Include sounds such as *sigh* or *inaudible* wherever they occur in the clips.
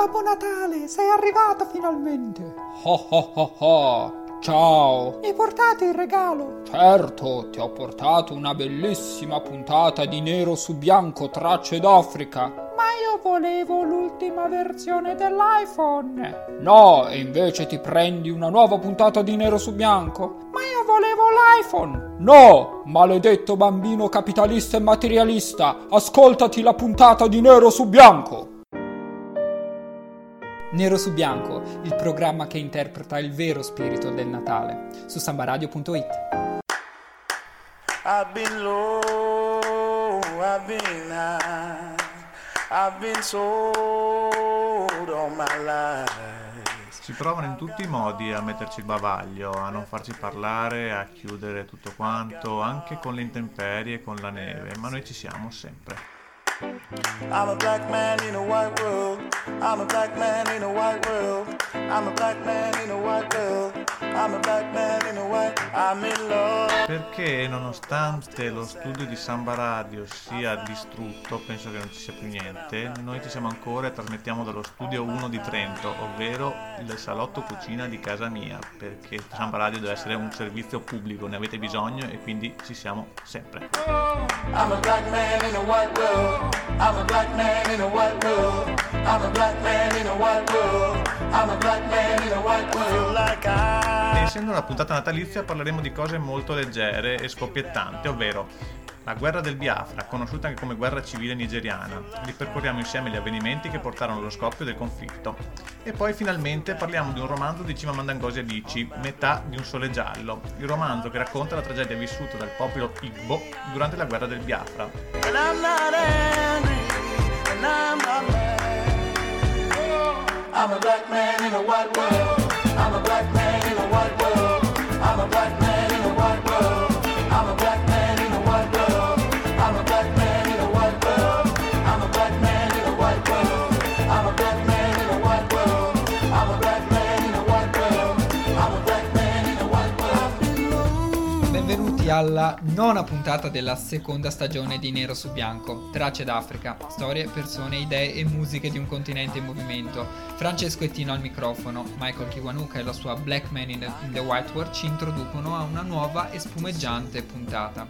Babbo Natale, sei arrivato finalmente. Ho ho ho ho. Ciao. Mi hai portato il regalo? Certo, ti ho portato una bellissima puntata di nero su bianco tracce d'Africa. Ma io volevo l'ultima versione dell'iPhone. No, e invece ti prendi una nuova puntata di nero su bianco. Ma io volevo l'iPhone. No, maledetto bambino capitalista e materialista, ascoltati la puntata di nero su bianco. Nero su Bianco, il programma che interpreta il vero spirito del Natale, su sambaradio.it. I've been low, I've been high, I've been sold all my life. Si provano in tutti i modi a metterci il bavaglio, a non farci parlare, a chiudere tutto quanto, anche con le intemperie, con la neve, ma noi ci siamo sempre. I'm a black man in a white world. I'm a black man in a white world. I'm a black man in a white world. I'm a black man in a white. I'm in love. Perché nonostante lo studio di Samba Radio sia distrutto, penso che non ci sia più niente, noi ci siamo ancora e trasmettiamo dallo studio 1 di Trento, ovvero il salotto cucina di casa mia, perché Samba Radio deve essere un servizio pubblico, ne avete bisogno e quindi ci siamo sempre. I'm a black man in a white world. I'm a black man in a white world. I'm a black man in a white world. I'm a black man in a white world. Like I. E essendo una puntata natalizia parleremo di cose molto leggere e scoppiettanti, ovvero la guerra del Biafra, conosciuta anche come guerra civile nigeriana. Ripercorriamo insieme gli avvenimenti che portarono allo scoppio del conflitto. E poi finalmente parliamo di un romanzo di Cima Ngozi Adichie, Metà di un sole giallo, il romanzo che racconta la tragedia vissuta dal popolo Igbo durante la guerra del Biafra. I'm a black man in a white world. I'm a black man alla nona puntata della seconda stagione di Nero su Bianco, Tracce d'Africa, storie, persone, idee e musiche di un continente in movimento. Francesco Ettino al microfono, Michael Kiwanuka e la sua Black Man in the, in the White World ci introducono a una nuova e spumeggiante puntata.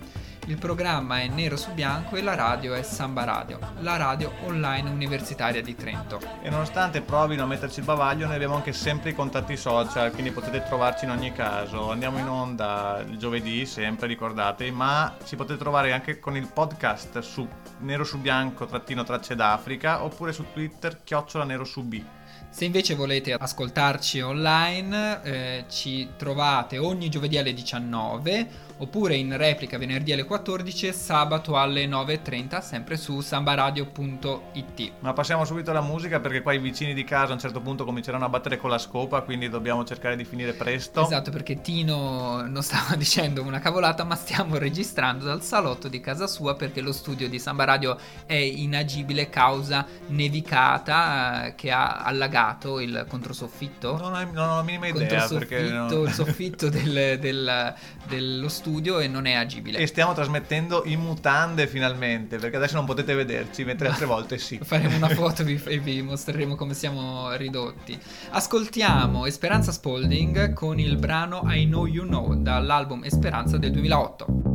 Il programma è Nero su Bianco e la radio è Samba Radio, la radio online universitaria di Trento. E nonostante provino a metterci il bavaglio, noi abbiamo anche sempre i contatti social, quindi potete trovarci in ogni caso. Andiamo in onda il giovedì, sempre ricordate, ma ci potete trovare anche con il podcast su Nero su Bianco trattino tracce d'Africa oppure su Twitter chiocciola Nero su B. Se invece volete ascoltarci online, eh, ci trovate ogni giovedì alle 19 oppure in replica venerdì alle 14 e sabato alle 9.30 sempre su sambaradio.it. Ma passiamo subito alla musica perché qua i vicini di casa a un certo punto cominceranno a battere con la scopa, quindi dobbiamo cercare di finire presto. Esatto, perché Tino non stava *laughs* dicendo una cavolata, ma stiamo registrando dal salotto di casa sua perché lo studio di Samba Radio è inagibile causa nevicata eh, che ha allagato il controsoffitto. Non ho, non ho la minima idea perché... No- il soffitto del- del- dello studio e non è agibile. E stiamo trasmettendo in mutande finalmente, perché adesso non potete vederci, mentre altre volte sì. *laughs* Faremo una foto vi- e vi mostreremo come siamo ridotti. Ascoltiamo Esperanza Spalding con il brano I Know You Know dall'album Esperanza del 2008.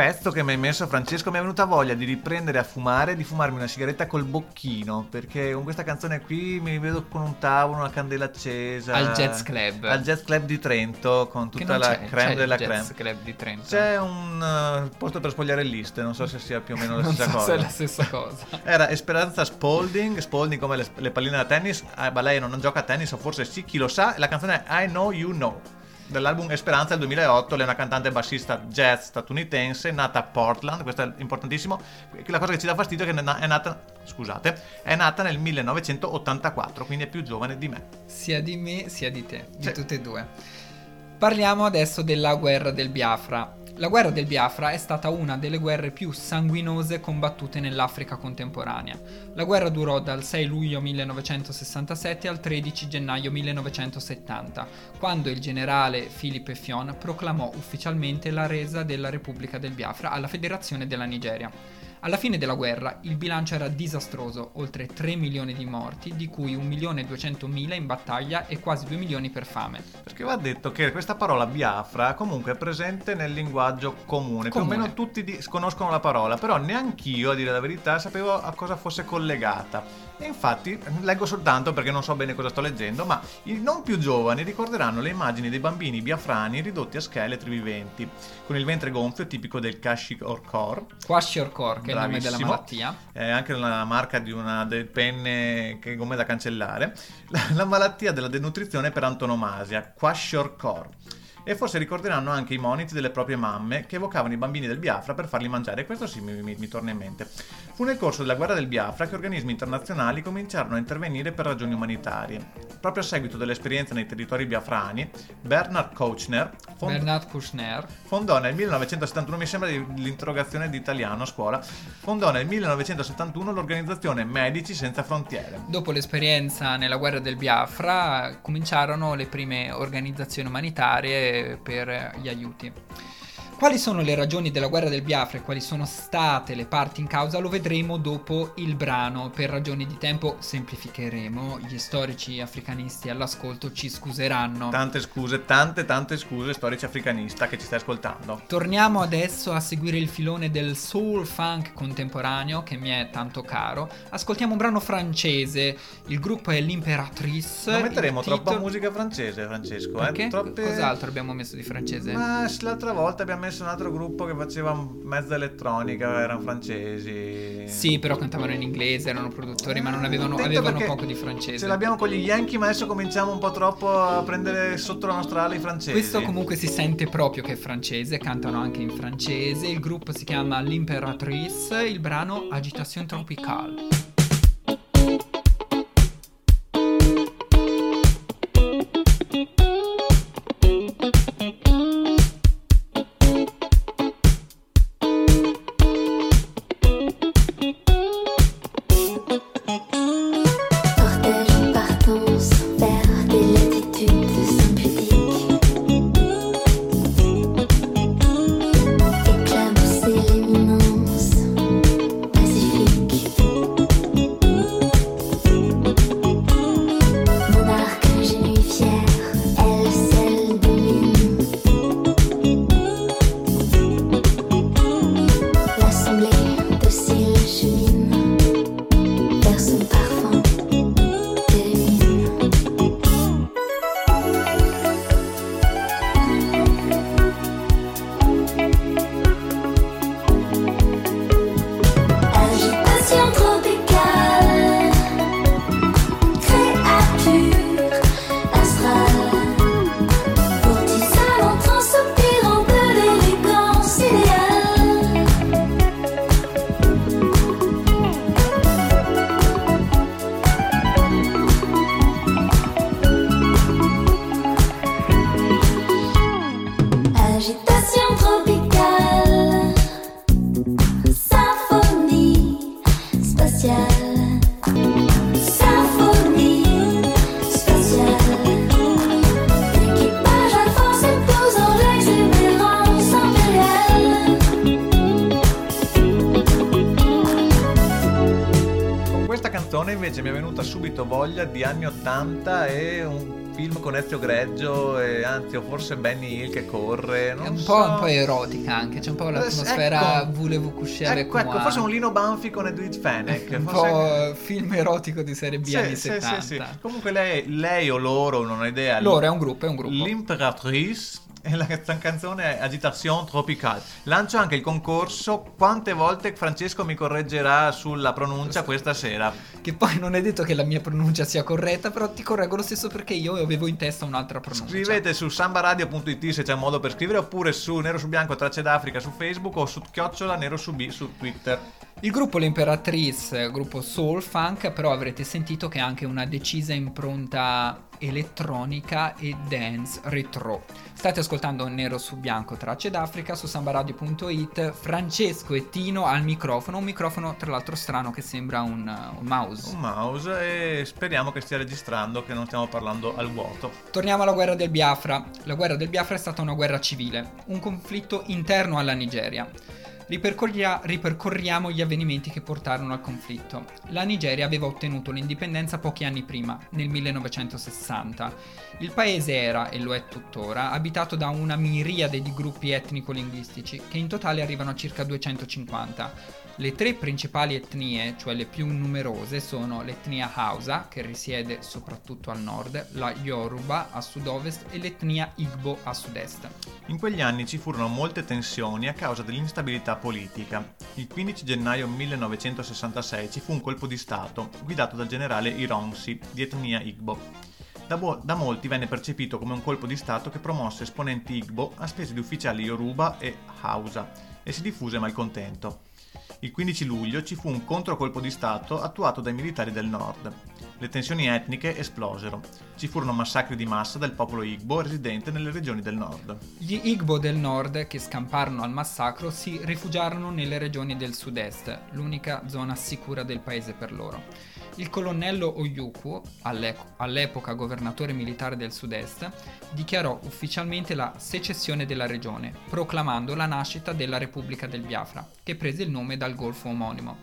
Pezzo che mi hai messo Francesco, mi è venuta voglia di riprendere a fumare, di fumarmi una sigaretta col bocchino, perché con questa canzone qui mi vedo con un tavolo, una candela accesa. Al Jazz Club. Al Jazz Club di Trento, con tutta non la c'è, creme c'è della il Jazz creme. Club di Trento. C'è un uh, posto per spogliare liste, non so se sia più o meno la *laughs* non stessa so cosa. se è la stessa cosa. *laughs* Era Esperanza Spalding, Spalding come le, le palline da tennis, ah, ma lei non gioca a tennis o forse sì, chi lo sa, la canzone è I Know You Know dell'album Esperanza del 2008, lei è una cantante bassista jazz statunitense nata a Portland, questo è importantissimo, la cosa che ci dà fastidio è che è nata, scusate, è nata nel 1984, quindi è più giovane di me. Sia di me sia di te, di Sì. tutte e due. Parliamo adesso della guerra del Biafra. La guerra del Biafra è stata una delle guerre più sanguinose combattute nell'Africa contemporanea. La guerra durò dal 6 luglio 1967 al 13 gennaio 1970, quando il generale Philip Effion proclamò ufficialmente la resa della Repubblica del Biafra alla Federazione della Nigeria. Alla fine della guerra il bilancio era disastroso, oltre 3 milioni di morti, di cui 1 milione e 200 mila in battaglia e quasi 2 milioni per fame. Perché va detto che questa parola Biafra comunque è presente nel linguaggio comune, più o Comune. meno tutti di- conoscono la parola, però neanch'io a dire la verità sapevo a cosa fosse collegata. E infatti leggo soltanto perché non so bene cosa sto leggendo, ma i non più giovani ricorderanno le immagini dei bambini biafrani ridotti a scheletri viventi, con il ventre gonfio tipico del Kashikor Kwashiorkor, che è il nome della Bravissimo. malattia. è anche la marca di una delle penne che gomme da cancellare, la, la malattia della denutrizione per antonomasia, kwashiorkor. E forse ricorderanno anche i moniti delle proprie mamme che evocavano i bambini del Biafra per farli mangiare, questo sì mi, mi- mi torna in mente. Fu nel corso della guerra del Biafra che organismi internazionali cominciarono a intervenire per ragioni umanitarie. Proprio a seguito dell'esperienza nei territori biafrani, Bernard Kouchner fond- Bernard Kouchner, fondò nel 1971, mi sembra l'interrogazione di italiano a scuola, fondò nel 1971 l'organizzazione Medici Senza Frontiere. dopo l'esperienza nella guerra del Biafra, cominciarono le prime organizzazioni umanitarie per gli aiuti. Quali sono le ragioni della guerra del Biafra e quali sono state le parti in causa lo vedremo dopo il brano. Per ragioni di tempo semplificheremo, gli storici africanisti all'ascolto ci scuseranno. Tante scuse, tante tante scuse storici africanista che ci stai ascoltando. Torniamo adesso a seguire il filone del soul funk contemporaneo che mi è tanto caro. Ascoltiamo un brano francese, il gruppo è l'Imperatrice. Non metteremo il troppa musica francese, Francesco. Perché? Eh? Troppe... Cos'altro abbiamo messo di francese? Ma l'altra volta abbiamo messo un altro gruppo che faceva mezza elettronica, erano francesi. Sì, però cantavano in inglese, erano produttori, ma non avevano, avevano poco di francese. Ce l'abbiamo con gli Yankee, ma adesso cominciamo un po' troppo a prendere sotto la nostra ala i francesi. Questo comunque si sente proprio che è francese, cantano anche in francese. Il gruppo si chiama L'Imperatrice, il brano Agitation Tropicale. Canzone invece mi è venuta subito voglia di anni 80 e un film con Ezio Greggio e anzi o forse Benny Hill che corre, non È un so. po', un po' erotica anche, c'è un po' l'atmosfera Ecco. volevo cuscere Ecco, ecco, forse un Lino Banfi con Edwidge Fenech. *laughs* un forse- po' film erotico di serie B Sì, anni sì, 70. sì, sì. Comunque lei, lei o loro, non ho idea. Loro è un gruppo, è un gruppo. L'Imperatrice *laughs* la can- canzone è Agitation Tropical. Lancio anche il concorso. Quante volte Francesco mi correggerà sulla pronuncia questa sera? Che poi non è detto che la mia pronuncia sia corretta, però ti correggo lo stesso perché io avevo in testa un'altra pronuncia. Scrivete su sambaradio.it se c'è un modo per scrivere oppure su Nero su Bianco Tracce d'Africa su Facebook o su Chiocciola Nero su B su Twitter. Il gruppo L'Imperatrice, gruppo soul funk, però avrete sentito che ha anche una decisa impronta elettronica e dance retro. State ascoltando Nero su Bianco Tracce d'Africa su sambaradio.it, Francesco e Tino al microfono, un microfono tra l'altro strano che sembra un, un mouse. Un mouse e speriamo che stia registrando, che non stiamo parlando al vuoto. Torniamo alla guerra del Biafra. La guerra del Biafra è stata una guerra civile, un conflitto interno alla Nigeria. Ripercorria- ripercorriamo gli avvenimenti che portarono al conflitto. La Nigeria aveva ottenuto l'indipendenza pochi anni prima, nel 1960. Il paese era, e lo è tuttora, abitato da una miriade di gruppi etnico-linguistici, che in totale arrivano a circa 250. Le tre principali etnie, cioè le più numerose, sono l'etnia Hausa, che risiede soprattutto al nord, la Yoruba a sud-ovest e l'etnia Igbo a sud-est. In quegli anni ci furono molte tensioni a causa dell'instabilità politica. Il 15 gennaio 1966 ci fu un colpo di Stato, guidato dal generale Ironsi, di etnia Igbo. Da, bo- da molti venne percepito come un colpo di Stato che promosse esponenti Igbo a spese di ufficiali Yoruba e Hausa e si diffuse malcontento. Il 15 luglio ci fu un controcolpo di Stato attuato dai militari del nord. Le tensioni etniche esplosero. Ci furono massacri di massa del popolo Igbo residente nelle regioni del nord. Gli Igbo del nord, che scamparono al massacro, si rifugiarono nelle regioni del sud-est, l'unica zona sicura del paese per loro. Il colonnello Oyuku, all'epoca governatore militare del sud-est, dichiarò ufficialmente la secessione della regione, proclamando la nascita della Repubblica del Biafra, che prese il nome dal golfo omonimo.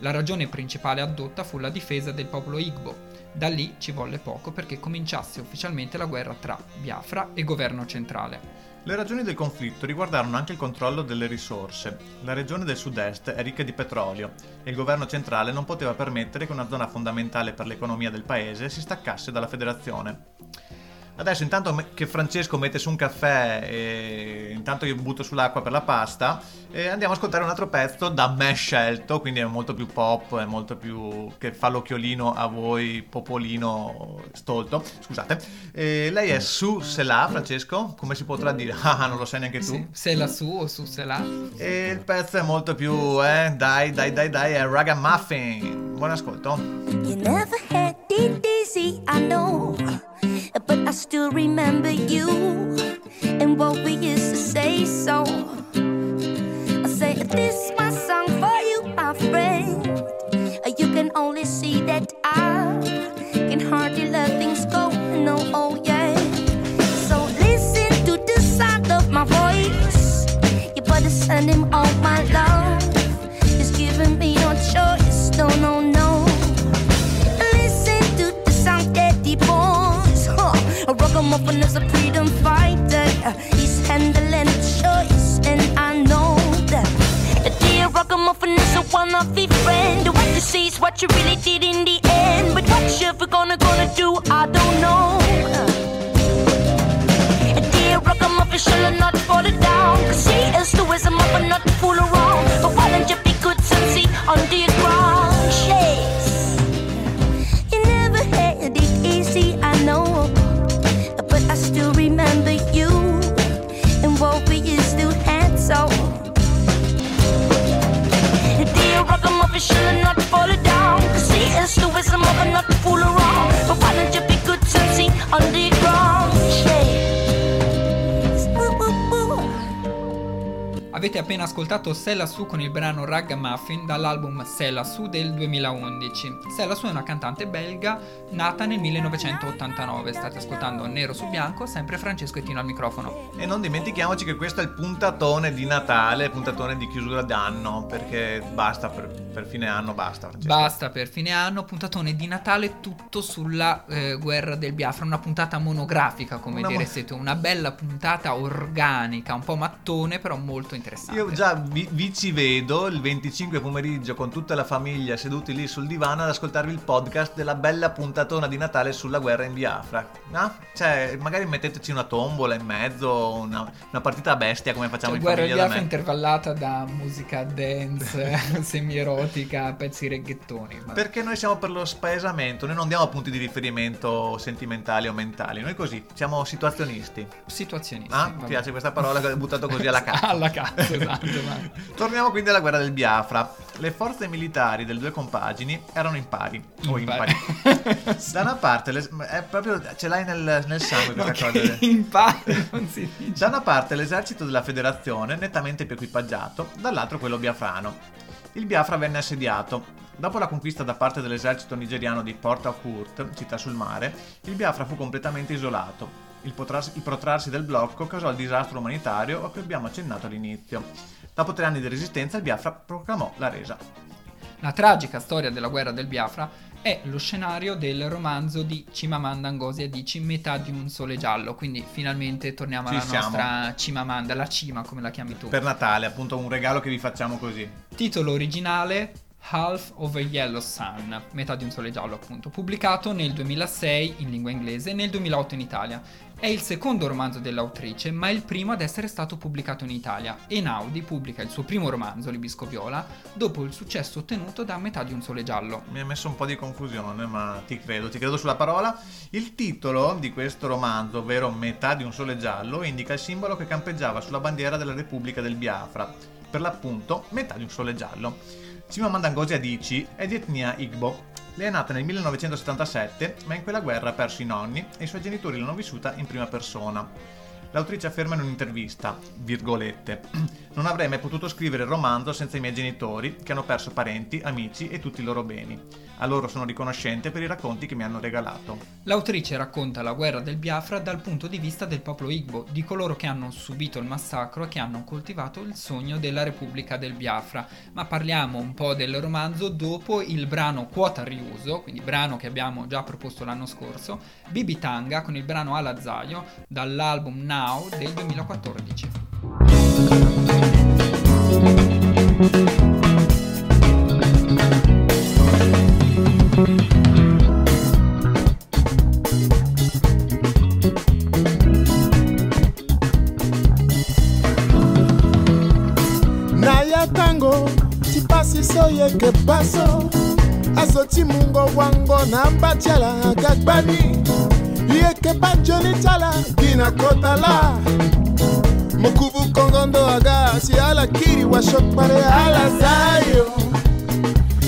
La ragione principale addotta fu la difesa del popolo Igbo. Da lì ci volle poco perché cominciasse ufficialmente la guerra tra Biafra e governo centrale. Le ragioni del conflitto riguardarono anche il controllo delle risorse. La regione del sud-est è ricca di petrolio e il governo centrale non poteva permettere che una zona fondamentale per l'economia del paese si staccasse dalla federazione. Adesso intanto che Francesco mette su un caffè e intanto io butto sull'acqua per la pasta e andiamo a ascoltare un altro pezzo da me scelto, quindi è molto più pop, è molto più che fa l'occhiolino a voi popolino stolto, scusate. E lei è su Selà, Francesco, come si potrà dire? *laughs* Ah, non lo sai neanche tu. Sì, se la su o su se la. E il pezzo è molto più, eh, dai, dai, dai, dai, è Ragamuffin. Buon ascolto. You never had it easy, I know. But I still remember you and what we used to say so. I say, This my song for you, my friend. What you really did Avete appena ascoltato Sella Su con il brano Ragamuffin dall'album Sella Su del 2011. Sella Su è una cantante belga nata nel 1989. State ascoltando Nero su Bianco, sempre Francesco Ettino al microfono. E non dimentichiamoci che questo è il puntatone di Natale, puntatone di chiusura d'anno, perché basta per, per fine anno, basta. Francesco. Basta per fine anno, puntatone di Natale tutto sulla eh, guerra del Biafra, una puntata monografica come Una mo- direste tu, una bella puntata organica, un po' mattone però molto interessante. Io già vi, vi ci vedo il 25 pomeriggio con tutta la famiglia seduti lì sul divano ad ascoltarvi il podcast della bella puntatona di Natale sulla guerra in Biafra. No? Cioè, magari metteteci una tombola in mezzo, una, una partita a bestia come facciamo Cioè, in guerra da Biafra me. intervallata da musica dance, *laughs* semi-erotica, pezzi reggaetoni. ma- Perché noi siamo per lo spaesamento, noi non diamo punti di riferimento sentimentali o mentali, noi così, siamo situazionisti. Situazionisti. Ah, ti piace questa parola che ho buttato così alla *laughs* cazzo? alla cazzo, *laughs* esatto. vai. Torniamo quindi alla guerra del Biafra. Le forze militari delle due compagini erano impari. O Impari. impari. *laughs* da una parte, le- è proprio, ce l'hai nel, nel sangue questa cosa. impari non si dice. Da una parte l'esercito della federazione, nettamente più equipaggiato, dall'altro quello biafrano. Il Biafra venne assediato. Dopo la conquista da parte dell'esercito nigeriano di Port Harcourt, città sul mare, il Biafra fu completamente isolato. Il, potrarsi- il protrarsi del blocco causò il disastro umanitario a cui abbiamo accennato all'inizio. Dopo tre anni di resistenza, il Biafra proclamò la resa. La tragica storia della guerra del Biafra è lo scenario del romanzo di Chimamanda Ngozi Adichie Metà di un sole giallo, quindi finalmente torniamo Ci alla siamo. nostra Chimamanda, la cima come la chiami tu. Per Natale, appunto, un regalo che vi facciamo così. Titolo originale Half of a Yellow Sun, metà di un sole giallo appunto, pubblicato nel 2006 in lingua inglese e nel 2008 in Italia. È il secondo romanzo dell'autrice, ma il primo ad essere stato pubblicato in Italia. Einaudi pubblica il suo primo romanzo, Libisco Viola, dopo il successo ottenuto da Metà di un sole giallo. Mi ha messo un po' di confusione, ma ti credo, ti credo sulla parola. Il titolo di questo romanzo, ovvero Metà di un sole giallo, indica il simbolo che campeggiava sulla bandiera della Repubblica del Biafra, per l'appunto Metà di un sole giallo. Chimamanda Ngozi Adichie è di etnia Igbo. Lei è nata nel 1977, ma in quella guerra ha perso i nonni e i suoi genitori l'hanno vissuta in prima persona. L'autrice afferma in un'intervista, virgolette, non avrei mai potuto scrivere il romanzo senza i miei genitori, che hanno perso parenti, amici e tutti i loro beni. A loro sono riconoscente per i racconti che mi hanno regalato. L'autrice racconta la guerra del Biafra dal punto di vista del popolo Igbo, di coloro che hanno subito il massacro e che hanno coltivato il sogno della Repubblica del Biafra. Ma parliamo un po' del romanzo dopo il brano Quota Riuso, quindi brano che abbiamo già proposto l'anno scorso, Bibi Tanga con il brano Alazzaio dall'album Now del 2014. na ya tango tipasi so yeke baso azoti mungo wango na mbatiala gagbani yeke banjoni tala gina kotala mokubu kongondo aga si ala kiri wa shokpare ala zayo.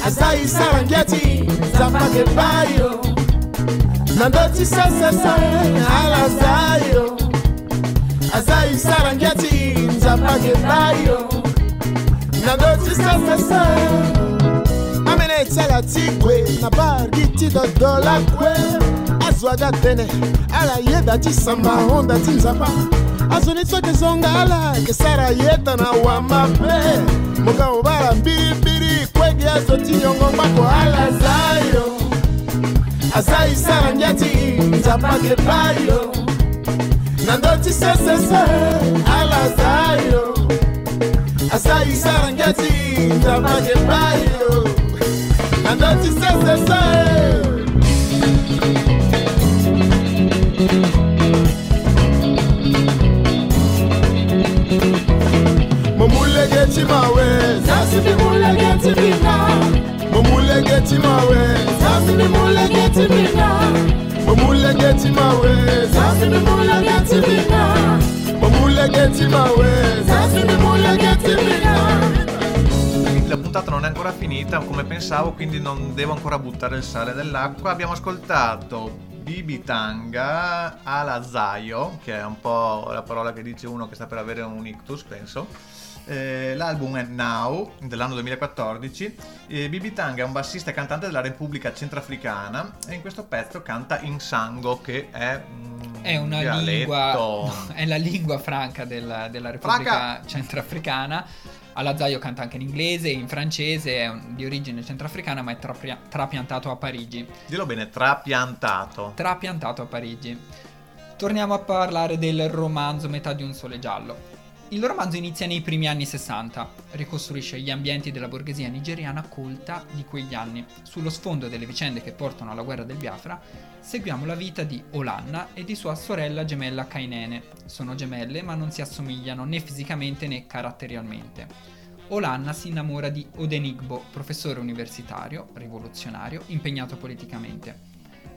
Azai sarangiati zapake bayo. Nandoti sesesa ala zayo. Azai sarangiati zapake bayo. Nandoti sesesa amene tsala tigwe na bargi tidodola azwaka tene. Ala yeda ti samba honda ti nzapa. Azoni soki ezonga ala kesara yeta na wa mabe. Moka obala mbilibili kwegi azo ti yongo ngwako ala zayo. Aza isala ngia ti nzapa kebayo na ndö ti sesese ala zayo. Aza isala ngia ti nzapa kebayo na ndö ti sesese. Momulegeti mawe. Zasibi mulegeti bina. Momulegeti mawe. Zasibi mulegeti bina. Momulegeti mawe. Zasibi mulegeti bina. Momulegeti mawe. Zasibi mulegeti bina. La puntata non è ancora finita come pensavo, quindi non devo ancora buttare il sale dell'acqua. Abbiamo ascoltato Bibi Tanga Alazaio, che è un po' la parola che dice uno che sta per avere un ictus, penso. Eh, l'album è Now dell'anno 2014. Eh, Bibi Tang è un bassista e cantante della Repubblica Centrafricana e in questo pezzo canta in sango che è mm, È una dialetto. lingua, no, *laughs* è la lingua franca della, della Repubblica Franca! Centrafricana. All'Azaio canta anche in inglese, in francese, è un- di origine centrafricana ma è trapia- trapiantato a Parigi. Dillo bene, trapiantato. Trapiantato a Parigi. Torniamo a parlare del romanzo Metà di un sole giallo. Il romanzo inizia nei primi anni 60, ricostruisce gli ambienti della borghesia nigeriana colta di quegli anni. Sullo sfondo delle vicende che portano alla guerra del Biafra, seguiamo la vita di Olanna e di sua sorella gemella Kainene. Sono gemelle ma non si assomigliano né fisicamente né caratterialmente. Olanna si innamora di Odenigbo, professore universitario, rivoluzionario, impegnato politicamente.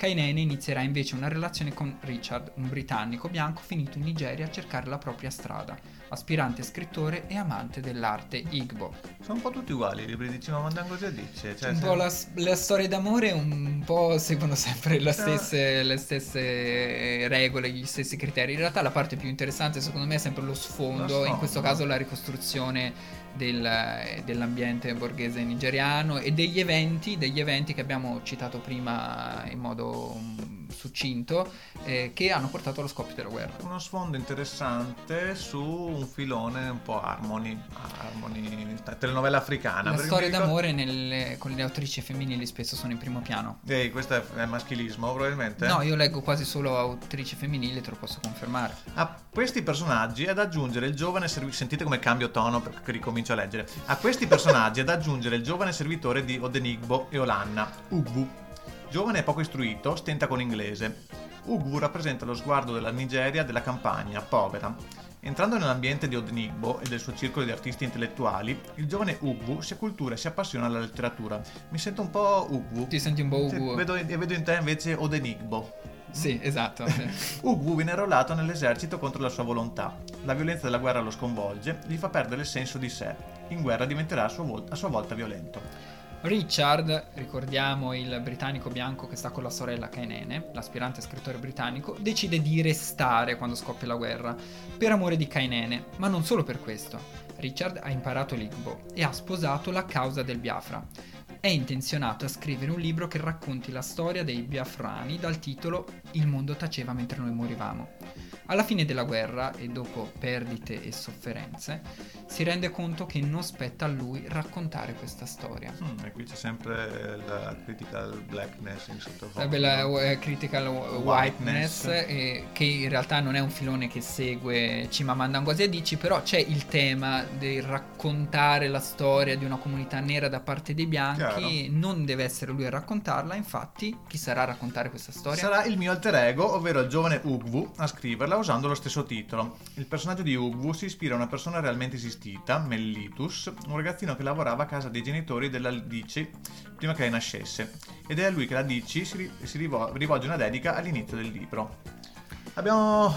Kainene inizierà invece una relazione con Richard, un britannico bianco finito in Nigeria a cercare la propria strada, aspirante scrittore e amante dell'arte Igbo. Sono un po' tutti uguali i libri di Cimamandangosi e Dice. Cioè, un se- po' la, le storie d'amore un po' seguono sempre le stesse, le stesse regole, gli stessi criteri. In realtà la parte più interessante secondo me è sempre lo sfondo, Lo sfondo. in questo caso la ricostruzione del- dell'ambiente borghese nigeriano e degli eventi, degli eventi che abbiamo citato prima in modo mm, succinto eh, che hanno portato allo scoppio della guerra. Uno sfondo interessante su un filone un po' harmony, harmony telenovela africana. Le storie mi ricordo- d'amore nelle- con le autrici femminili spesso sono in primo piano. Ehi, questo è, maschilismo probabilmente? No, io leggo quasi solo autrici femminili, te lo posso confermare. A questi personaggi è da aggiungere il giovane servitore. Sentite come cambio tono perché ricomincio a leggere. A questi personaggi da aggiungere il giovane servitore di Odenigbo e Olanna, Ugwu. Giovane e poco istruito, stenta con l'inglese. Ugwu rappresenta lo sguardo della Nigeria della campagna, povera. Entrando nell'ambiente di Odenigbo e del suo circolo di artisti intellettuali, il giovane Ugwu si accultura e si appassiona alla letteratura. Mi sento un po' Ugwu. Ti senti un po' vedo, e vedo in te invece Odenigbo. Sì, esatto. *laughs* sì. Ugwu viene arruolato nell'esercito contro la sua volontà. La violenza della guerra lo sconvolge, gli fa perdere il senso di sé. In guerra diventerà a sua, vol- a sua volta violento. Richard, ricordiamo il britannico bianco che sta con la sorella Kainene, l'aspirante scrittore britannico, decide di restare quando scoppia la guerra, per amore di Kainene, ma non solo per questo. Richard ha imparato l'Igbo e ha sposato la causa del Biafra. È intenzionato a scrivere un libro che racconti la storia dei biafrani dal titolo Il mondo taceva mentre noi morivamo. Alla fine della guerra e dopo perdite e sofferenze, si rende conto che non spetta a lui raccontare questa storia. Mm, e qui c'è sempre la critical blackness in sottofondo. Sarebbe la eh, critical whiteness, eh, che in realtà non è un filone che segue Chimamanda Ngozi Adichie, però c'è il tema del raccontare la storia di una comunità nera da parte dei bianchi, Chiaro. non deve essere lui a raccontarla, infatti chi sarà a raccontare questa storia? Sarà il mio alter ego, ovvero il giovane Ugwu, a scriverla usando lo stesso titolo. Il personaggio di Ugwu si ispira a una persona realmente esistita, Mellitus, un ragazzino che lavorava a casa dei genitori della Dici prima che lei nascesse, ed è a lui che la Dici si, ri- si rivo- rivolge una dedica all'inizio del libro. Abbiamo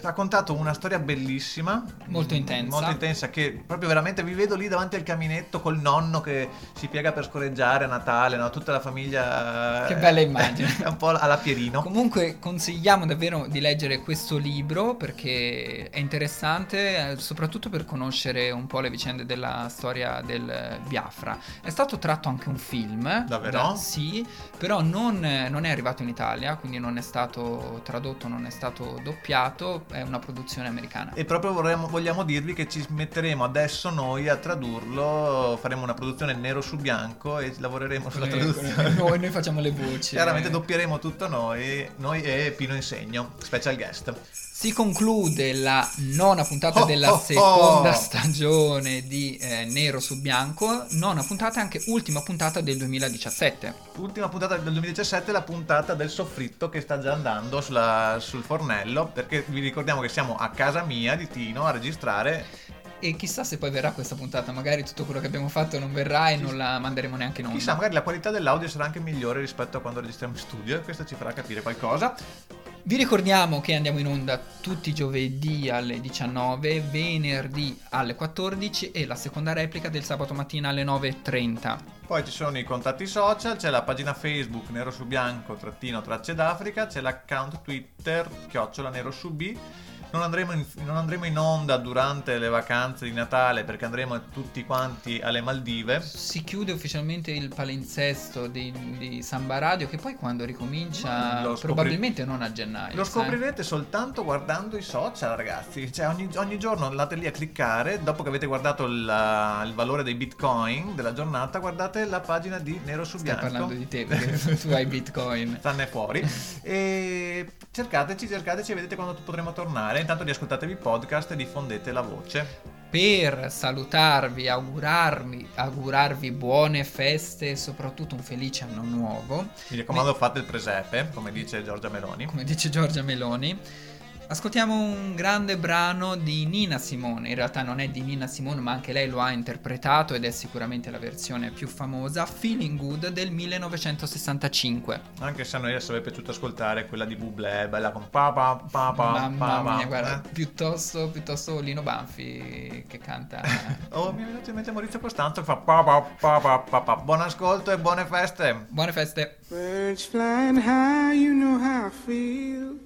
raccontato una storia bellissima, Molto intensa. molto intensa, che proprio veramente vi vedo lì davanti al caminetto col nonno che si piega per scorreggiare a Natale, no? tutta la famiglia. Che bella immagine. *laughs* È un po' alla Pierino. Comunque consigliamo davvero di leggere questo libro perché è interessante, eh, soprattutto per conoscere un po' le vicende della storia del Biafra. È stato tratto anche un film. Davvero? da- sì, però non, eh, non è arrivato in Italia, quindi non è stato tradotto, non è stato doppiato, è una produzione americana. E proprio vorremmo- vogliamo dirvi che ci metteremo adesso noi a tradurlo, faremo una produzione nero su bianco e lavoreremo sulla Eh, traduzione. Noi, noi *laughs* facciamo le voci. Chiaramente eh. doppieremo tutto noi, noi e Pino Insegno, special guest. Si conclude la nona puntata Oh, della oh, seconda oh. stagione di eh, Nero su Bianco, nona puntata e anche ultima puntata del 2017. Ultima puntata del 2017 è la puntata del soffritto che sta già andando sulla- sul fornello, perché vi ricordiamo che siamo a casa mia di Tino a registrare. E chissà se poi verrà questa puntata, magari tutto quello che abbiamo fatto non verrà e non la manderemo neanche onda. Chissà, magari la qualità dell'audio sarà anche migliore rispetto a quando registriamo in studio e questo ci farà capire qualcosa. Vi ricordiamo che andiamo in onda tutti i giovedì alle 19, venerdì alle 14 e la seconda replica del sabato mattina alle 9.30. Poi ci sono i contatti social, c'è la pagina Facebook Nero su Bianco trattino tracce d'Africa, c'è l'account Twitter chiocciola Nero su B. non andremo, in, non andremo in onda durante le vacanze di Natale perché andremo tutti quanti alle Maldive. Si chiude ufficialmente il palinsesto di, di Samba Radio che poi quando ricomincia scopri- probabilmente non a gennaio. Lo sai? scoprirete soltanto guardando i social, ragazzi. Cioè, ogni, ogni giorno andate lì a cliccare. Dopo che avete guardato il, il valore dei bitcoin della giornata, guardate la pagina di Nero su Stai Bianco. parlando di te *laughs* perché tu hai bitcoin. Stanne fuori. *laughs* E cercateci, cercateci e vedete quando potremo tornare. Intanto riascoltatevi i podcast e diffondete la voce. Per salutarvi, augurarvi, augurarvi buone feste e soprattutto un felice anno nuovo. Mi raccomando, fate il presepe, come dice Giorgia Meloni. come dice Giorgia Meloni. Ascoltiamo un grande brano di Nina Simone, in realtà non è di Nina Simone ma anche lei lo ha interpretato ed è sicuramente la versione più famosa, Feeling Good del 1965. Anche se a noi adesso è piaciuto ascoltare quella di Bublé, bella con pa pa pa pa Mamma pa, pa, mia, guarda, eh. piuttosto, piuttosto Lino Banfi che canta... *laughs* Oh, mi è venuto in mente Maurizio Costanzo che fa pa pa pa pa pa pa. Buon ascolto e buone feste! Buone feste! Birds flying high, you know how I feel.